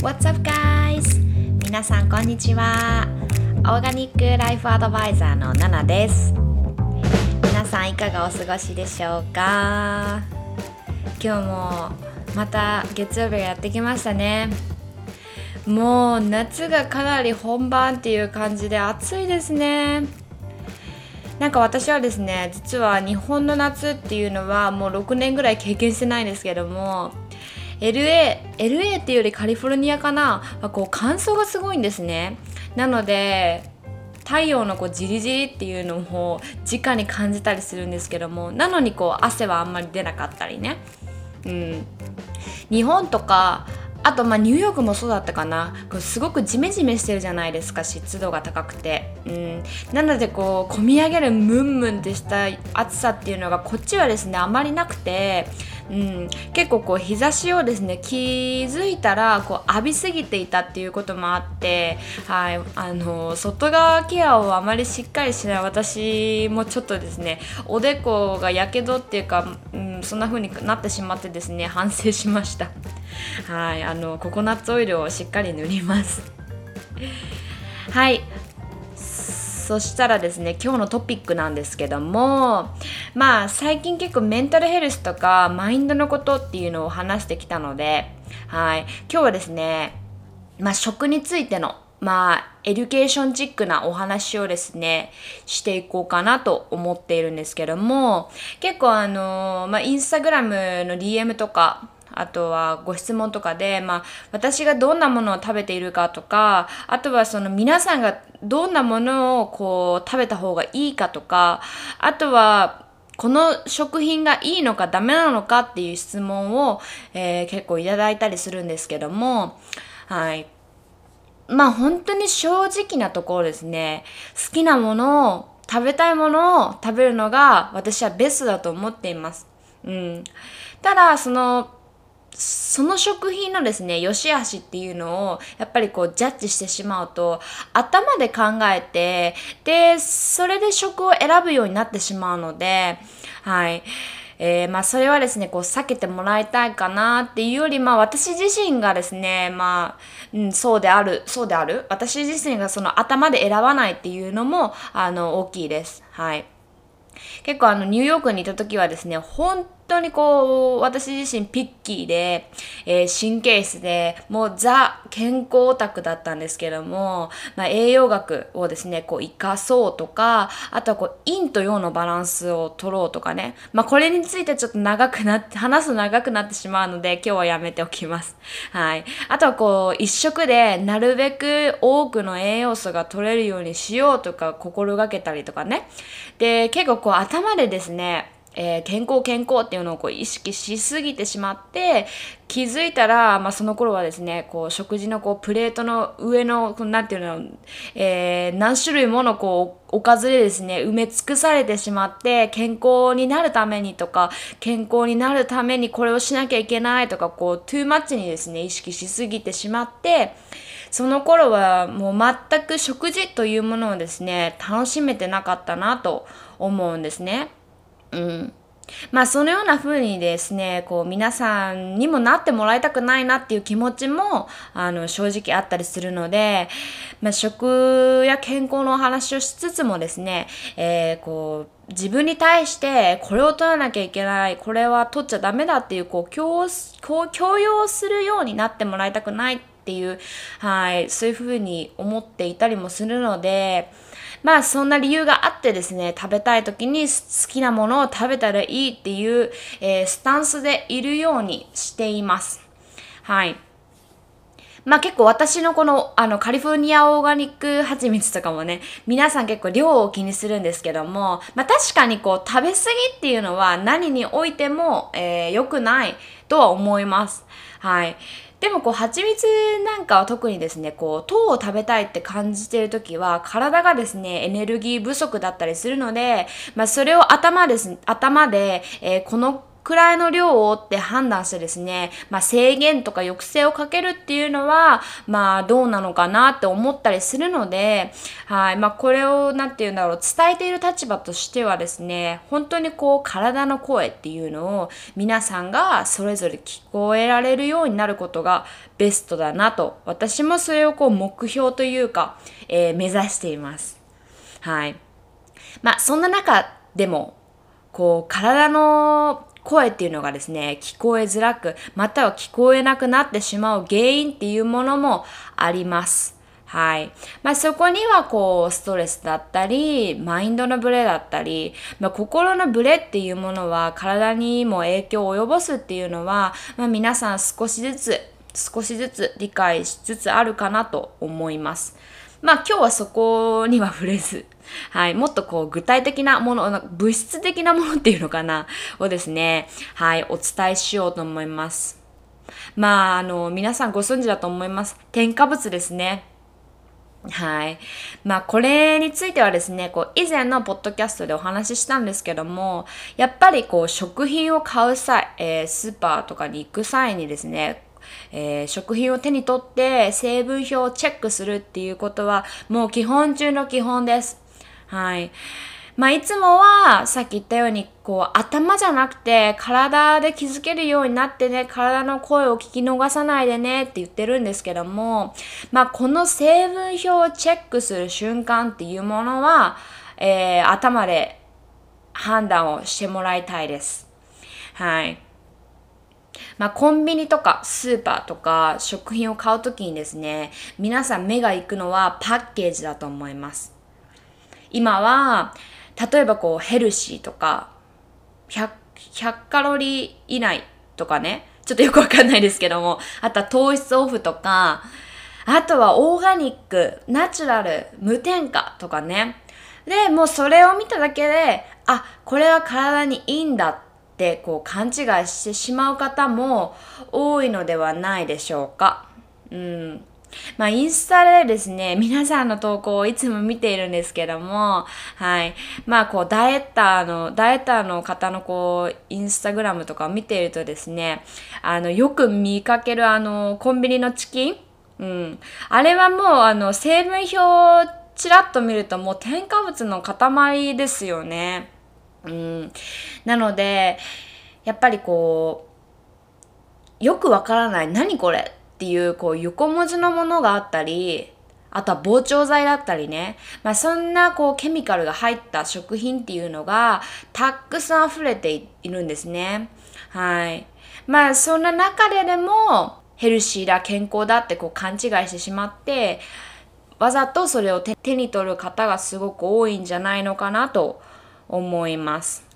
What's up guys? 皆さんこんにちは。オーガニックライフアドバイザーのナナです。皆さんいかがお過ごしでしょうか？今日もまた月曜日がやってきましたね。もう夏がかなり本番っていう感じで暑いですね。なんか私はですね実は日本の夏っていうのはもう6年ぐらい経験してないんですけども LA, LA っていうよりカリフォルニアかな。こう乾燥がすごいんですね。なので太陽のこうジリジリっていうのも直に感じたりするんですけども。なのにこう汗はあんまり出なかったりね。うん。日本とかあとまニューヨークもそうだったかな。すごくジメジメしてるじゃないですか湿度が高くて、うん、なのでこう込み上げるムンムンってした暑さっていうのがこっちはですねあまりなくて、うん、結構こう日差しをですね気づいたらこう浴びすぎていたっていうこともあって、はい、あの外側ケアをあまりしっかりしない私もちょっとですねおでこがやけどっていうか、うん、そんな風になってしまってですね反省しました。はい、あのココナッツオイルをしっかり塗ります。はい。そしたらですね今日のトピックなんですけどもまあ最近結構メンタルヘルスとかマインドのことっていうのを話してきたのではい。今日はですねまあ食についてのまあ education チックなお話をですねしていこうかなと思っているんですけども結構あのまあインスタグラムの DM とかあとはご質問とかで、まあ、私がどんなものを食べているかとかあとはその皆さんがどんなものをこう食べた方がいいかとかあとはこの食品がいいのかダメなのかっていう質問を、えー、結構いただいたりするんですけどもはい。まあ本当に正直なところですね。好きなものを食べたいものを食べるのが私はベストだと思っています。うん、ただそのその食品のですね良し悪しっていうのをやっぱりこうジャッジしてしまうと頭で考えてでそれで食を選ぶようになってしまうのではい。えー、まあそれはですねこう避けてもらいたいかなっていうよりまあ私自身がですねまあ、うん、そうであるそうである。私自身がその頭で選ばないっていうのもあの大きいです。はい。結構あのニューヨークにいた時はですね本当にこう私自身ピッキーで、えー、神経質でもうザ健康オタクだったんですけども、まあ、栄養学をですねこう生かそうとかあとはこう陰と陽のバランスを取ろうとかね、まあ、これについてちょっと長くなって話す長くなってしまうので今日はやめておきます。はい、あとはこう一食でなるべく多くの栄養素が取れるようにしようとか心がけたりとかね。で結構こう頭でですねえー、健康健康っていうのをこう意識しすぎてしまって気づいたら、まあ、その頃はですねこう食事のこうプレートの上のなんていうの、えー、何種類ものこうおかずでですね埋め尽くされてしまって健康になるためにとか健康になるためにこれをしなきゃいけないとかこうトゥーマッチにですね意識しすぎてしまってその頃はもう全く食事というものをですね楽しめてなかったなと思うんですね。うん。まあそのような風にですね、こう皆さんにもなってもらいたくないなっていう気持ちもあの正直あったりするので、まあ、食や健康のお話をしつつもですね、えー、こう自分に対してこれを取らなきゃいけない、これは取っちゃダメだっていうこう強こう強要するようになってもらいたくないっていう、はい、そういう風に思っていたりもするので、まあそんな理由があってですね、食べたい時に好きなものを食べたらいいっていう、えー、スタンスでいるようにしています。はい。まあ結構私のこのあのカリフォルニアオーガニック蜂蜜とかもね、皆さん結構量を気にするんですけども、まあ確かにこう食べ過ぎっていうのは何においても、えー、良くないとは思います。はい。でもこう蜂蜜なんかは特にですねこう糖を食べたいって感じてる時は体がですねエネルギー不足だったりするので、まあ、それを頭です頭で、えー、このくらいの量をって判断してですね、まあ、制限とか抑制をかけるっていうのは、まあ、どうなのかなって思ったりするので、はい、まあ、これを、なんて言うんだろう、伝えている立場としてはですね、本当にこう、体の声っていうのを皆さんがそれぞれ聞こえられるようになることがベストだなと、私もそれをこう、目標というか、えー、目指しています。はい。まあ、そんな中でも、こう、体の声っていうのがですね、聞こえづらく、または聞こえなくなってしまう原因っていうものもあります。はい。まあそこにはこうストレスだったり、マインドのブレだったり、まあ心のブレっていうものは体にも影響を及ぼすっていうのは、まあ皆さん少しずつ、少しずつ理解しつつあるかなと思います。まあ今日はそこには触れず、はい、もっとこう具体的なもの、物質的なものっていうのかな、をですね、はい、お伝えしようと思います。まあ、あの、皆さんご存知だと思います。添加物ですね。はい。まあ、これについてはですね、こう、以前のポッドキャストでお話ししたんですけども、やっぱりこう、食品を買う際、えー、スーパーとかに行く際にですね、えー、食品を手に取って成分表をチェックするっていうことはもう基本中の基本です。はい。まあ、いつもは、さっき言ったように、こう、頭じゃなくて、体で気づけるようになってね、体の声を聞き逃さないでねって言ってるんですけども、まあ、この成分表をチェックする瞬間っていうものは、えー、頭で判断をしてもらいたいです。はい。まあ、コンビニとかスーパーとか食品を買うときにですね、皆さん目が行くのはパッケージだと思います。今は、例えばこうヘルシーとか100、100カロリー以内とかね、ちょっとよくわかんないですけども、あとは糖質オフとか、あとはオーガニック、ナチュラル、無添加とかね。で、もうそれを見ただけで、あ、これは体にいいんだってこう勘違いしてしまう方も多いのではないでしょうか。うん。まあ、インスタでですね、皆さんの投稿をいつも見ているんですけども、はい。まあ、こう、ダイエッターの、ダイエッターの方のこう、インスタグラムとかを見ているとですね、あの、よく見かけるあの、コンビニのチキンうん。あれはもう、あの、成分表をちらっと見るともう添加物の塊ですよね。うん。なので、やっぱりこう、よくわからない、何これっていうこう横文字のものがあったり、あとは膨張剤だったりね。まあそんなこうケミカルが入った食品っていうのがたくさん溢れているんですね。はい。まあそんな中ででもヘルシーだ、健康だってこう勘違いしてしまって、わざとそれを手に取る方がすごく多いんじゃないのかなと思います。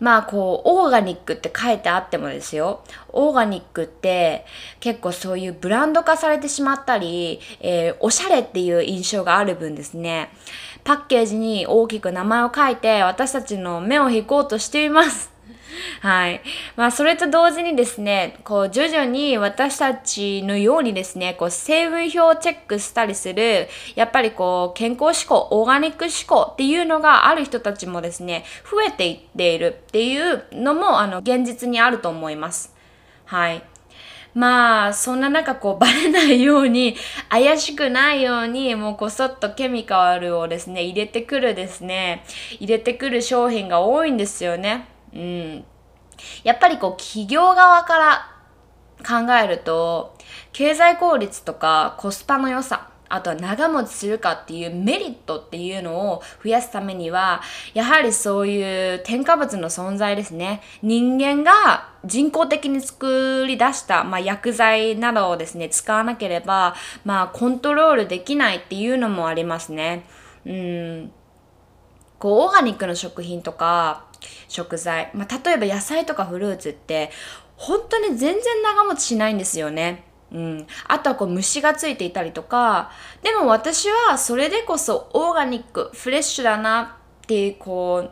まあこう、オーガニックって書いてあってもですよ。オーガニックって結構そういうブランド化されてしまったり、えー、おしゃれっていう印象がある分ですね、パッケージに大きく名前を書いて私たちの目を引こうとしています。はい。まあ、それと同時にですね、こう、徐々に私たちのようにですね、こう、成分表をチェックしたりする、やっぱりこう、健康志向、オーガニック志向っていうのがある人たちもですね、増えていっているっていうのも、あの、現実にあると思います。はい。まあ、そんな中こうバレないように、怪しくないように、もうこそっとケミカルをですね、入れてくるですね、入れてくる商品が多いんですよね。うん。やっぱりこう企業側から考えると、経済効率とかコスパの良さ、あとは長持ちするかっていうメリットっていうのを増やすためには、やはりそういう添加物の存在ですね。人間が人工的に作り出した、まあ、薬剤などをですね、使わなければ、まあ、コントロールできないっていうのもありますね。うん。こう、オーガニックの食品とか、食材。まあ、例えば野菜とかフルーツって、本当に全然長持ちしないんですよね。うん。あとはこう虫がついていたりとか、でも私はそれでこそオーガニック、フレッシュだなってこ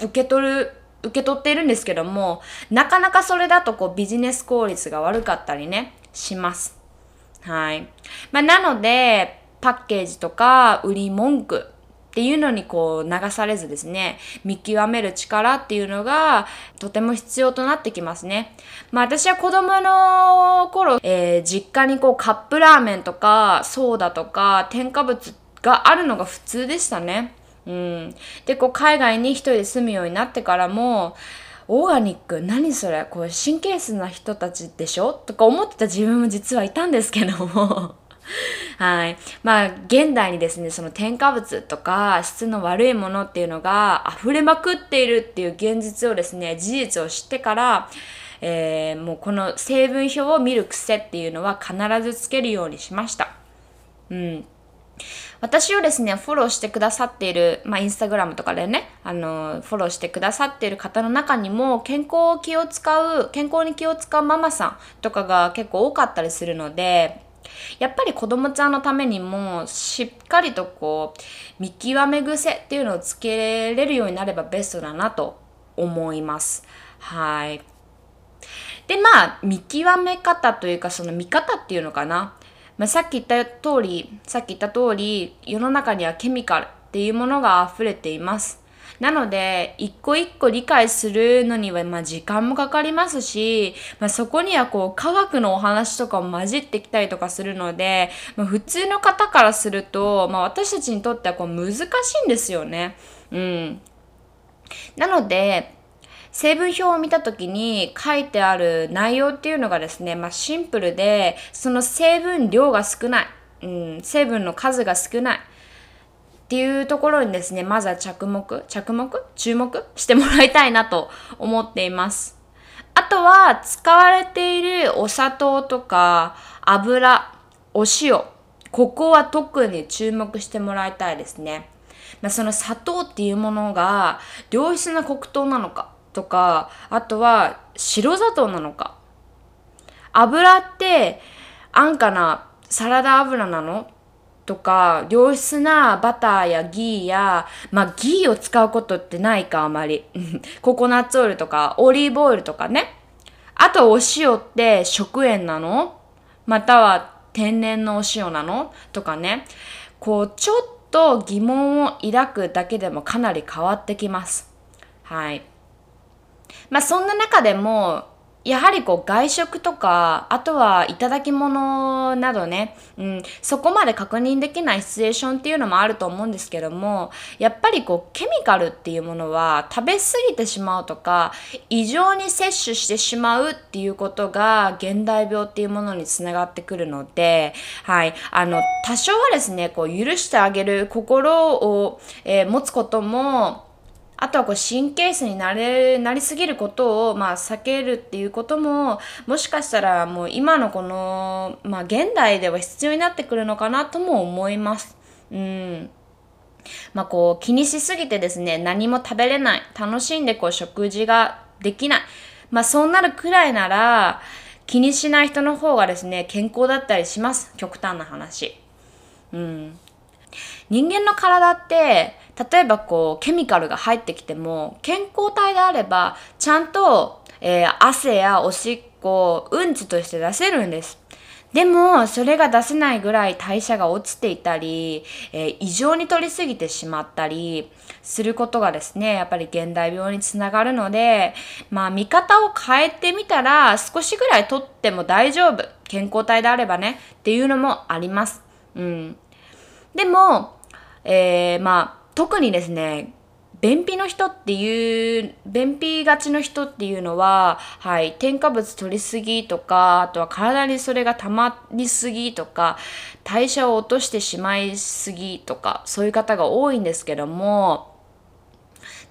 う、受け取る、受け取っているんですけども、なかなかそれだとこうビジネス効率が悪かったりね、します。はい。まあ、なので、パッケージとか売り文句っていうのにこう流されずですね、見極める力っていうのがとても必要となってきますね。まあ私は子供の頃、えー、実家にこうカップラーメンとかソーダとか添加物があるのが普通でしたね。うん。で、こう海外に一人で住むようになってからも、オーガニック何それこう神経質な人たちでしょ？とか思ってた自分も実はいたんですけども はい。まあ、現代にですね、その添加物とか質の悪いものっていうのが溢れまくっているっていう現実をですね、事実を知ってから、えー、もうこの成分表を見る癖っていうのは必ずつけるようにしました。うん。私をですね、フォローしてくださっている、まあ、インスタグラムとかでね、あの、フォローしてくださっている方の中にも、健康を気を使う、健康に気を使うママさんとかが結構多かったりするので、やっぱり子供ちゃんのためにもしっかりとこう見極め癖っていうのをつけれるようになればベストだなと思います。はい。で、まあ、見極め方というか、その見方っていうのかな。まあ、さっき言った通り、さっき言った通り、世の中にはケミカルっていうものが溢れています。なので、一個一個理解するのには、まあ時間もかかりますし、まあそこにはこう科学のお話とかも混じってきたりとかするので、まあ、普通の方からすると、まあ私たちにとってはこう難しいんですよね。うん。なので、成分表を見た時に書いてある内容っていうのがですね、まあ、シンプルでその成分量が少ない、うん、成分の数が少ないっていうところにですね、まずは着目、着目？注目？してもらいたいなと思っています。あとは、使われているお砂糖とか、油、お塩、ここは特に注目してもらいたいですね。まあ、その砂糖っていうものが良質な黒糖なのかとか、あとは白砂糖なのか。油って安価なサラダ油なの？とか、良質なバターやギーや、まあギーを使うことってないかあまり。ココナッツオイルとか、オリーブオイルとかね。あとお塩って食塩なの？または天然のお塩なの？とかね。こう、ちょっと疑問を抱くだけでもかなり変わってきます。はい。まあそんな中でも、やはりこう外食とか、あとはいただき物などね、うん、そこまで確認できないシチュエーションっていうのもあると思うんですけども、やっぱりこうケミカルっていうものは食べ過ぎてしまうとか、異常に摂取してしまうっていうことが現代病っていうものにつながってくるので、はい、あの、多少はですね、こう許してあげる心を、えー、持つことも、あとはこう神経質になれ、なりすぎることを、まあ、避けるっていうことも、もしかしたらもう今のこの、まあ、現代では必要になってくるのかなとも思います。うん。まあ、こう、気にしすぎてですね、何も食べれない。楽しんでこう、食事ができない。まあ、そうなるくらいなら、気にしない人の方がですね、健康だったりします。極端な話。うん。人間の体って、例えばこう、ケミカルが入ってきても、健康体であれば、ちゃんと、えー、汗やおしっこ、うんちとして出せるんです。でも、それが出せないぐらい代謝が落ちていたり、えー、異常に取りすぎてしまったりすることがですね、やっぱり現代病につながるので、まあ、見方を変えてみたら、少しぐらい取っても大丈夫。健康体であればね、っていうのもあります。うん。でも、えー、まあ、特にですね、便秘の人っていう、便秘がちの人っていうのは、はい、添加物取りすぎとか、あとは体にそれが溜まりすぎとか、代謝を落としてしまいすぎとか、そういう方が多いんですけども、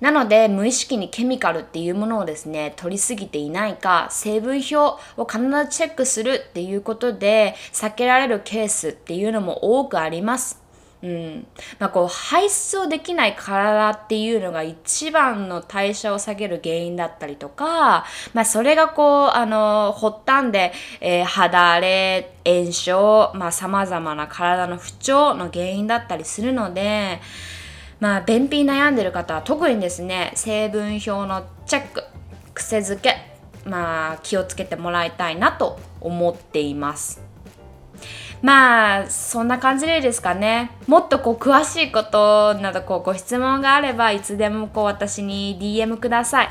なので、無意識にケミカルっていうものをですね、取りすぎていないか、成分表を必ずチェックするっていうことで、避けられるケースっていうのも多くあります。うん。まあこう排出をできない体っていうのが一番の代謝を下げる原因だったりとか、まあそれがこう、あの、発端で、えー、肌荒れ、炎症、まあ様々な体の不調の原因だったりするので、まあ便秘に悩んでる方は特にですね、成分表のチェック、癖づけ、まあ気をつけてもらいたいなと思っています。まあそんな感じでですかね。もっとこう詳しいことなどこうご質問があればいつでもこう私に DM ください。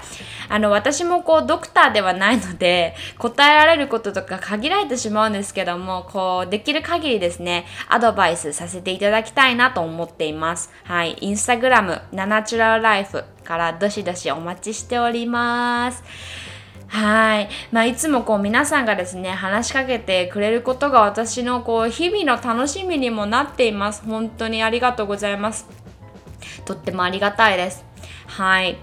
あの私もこうドクターではないので答えられることとか限られてしまうんですけどもこうできる限りですねアドバイスさせていただきたいなと思っています。はい。インスタグラムナナチュラルライフからどしどしお待ちしております。はい。まあ、いつもこう皆さんがですね、話しかけてくれることが私のこう日々の楽しみにもなっています。本当にありがとうございます。とってもありがたいです。はい。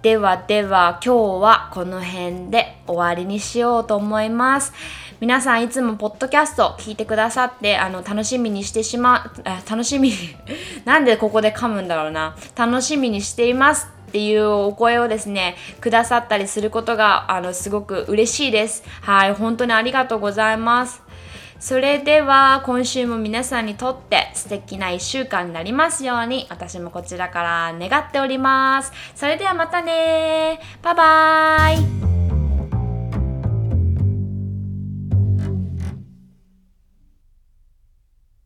ではでは今日はこの辺で終わりにしようと思います。皆さんいつもポッドキャスト聞いてくださってあの楽しみにしてしまう楽しみ なんでここで噛むんだろうな楽しみにしていますっていうお声をですねくださったりすることがあのすごく嬉しいです。はい本当にありがとうございます。それでは今週も皆さんにとって素敵な1週間になりますように私もこちらから願っております。それではまたねバイバーイ。